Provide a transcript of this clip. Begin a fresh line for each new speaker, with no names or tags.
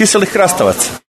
kiselih krastavaca.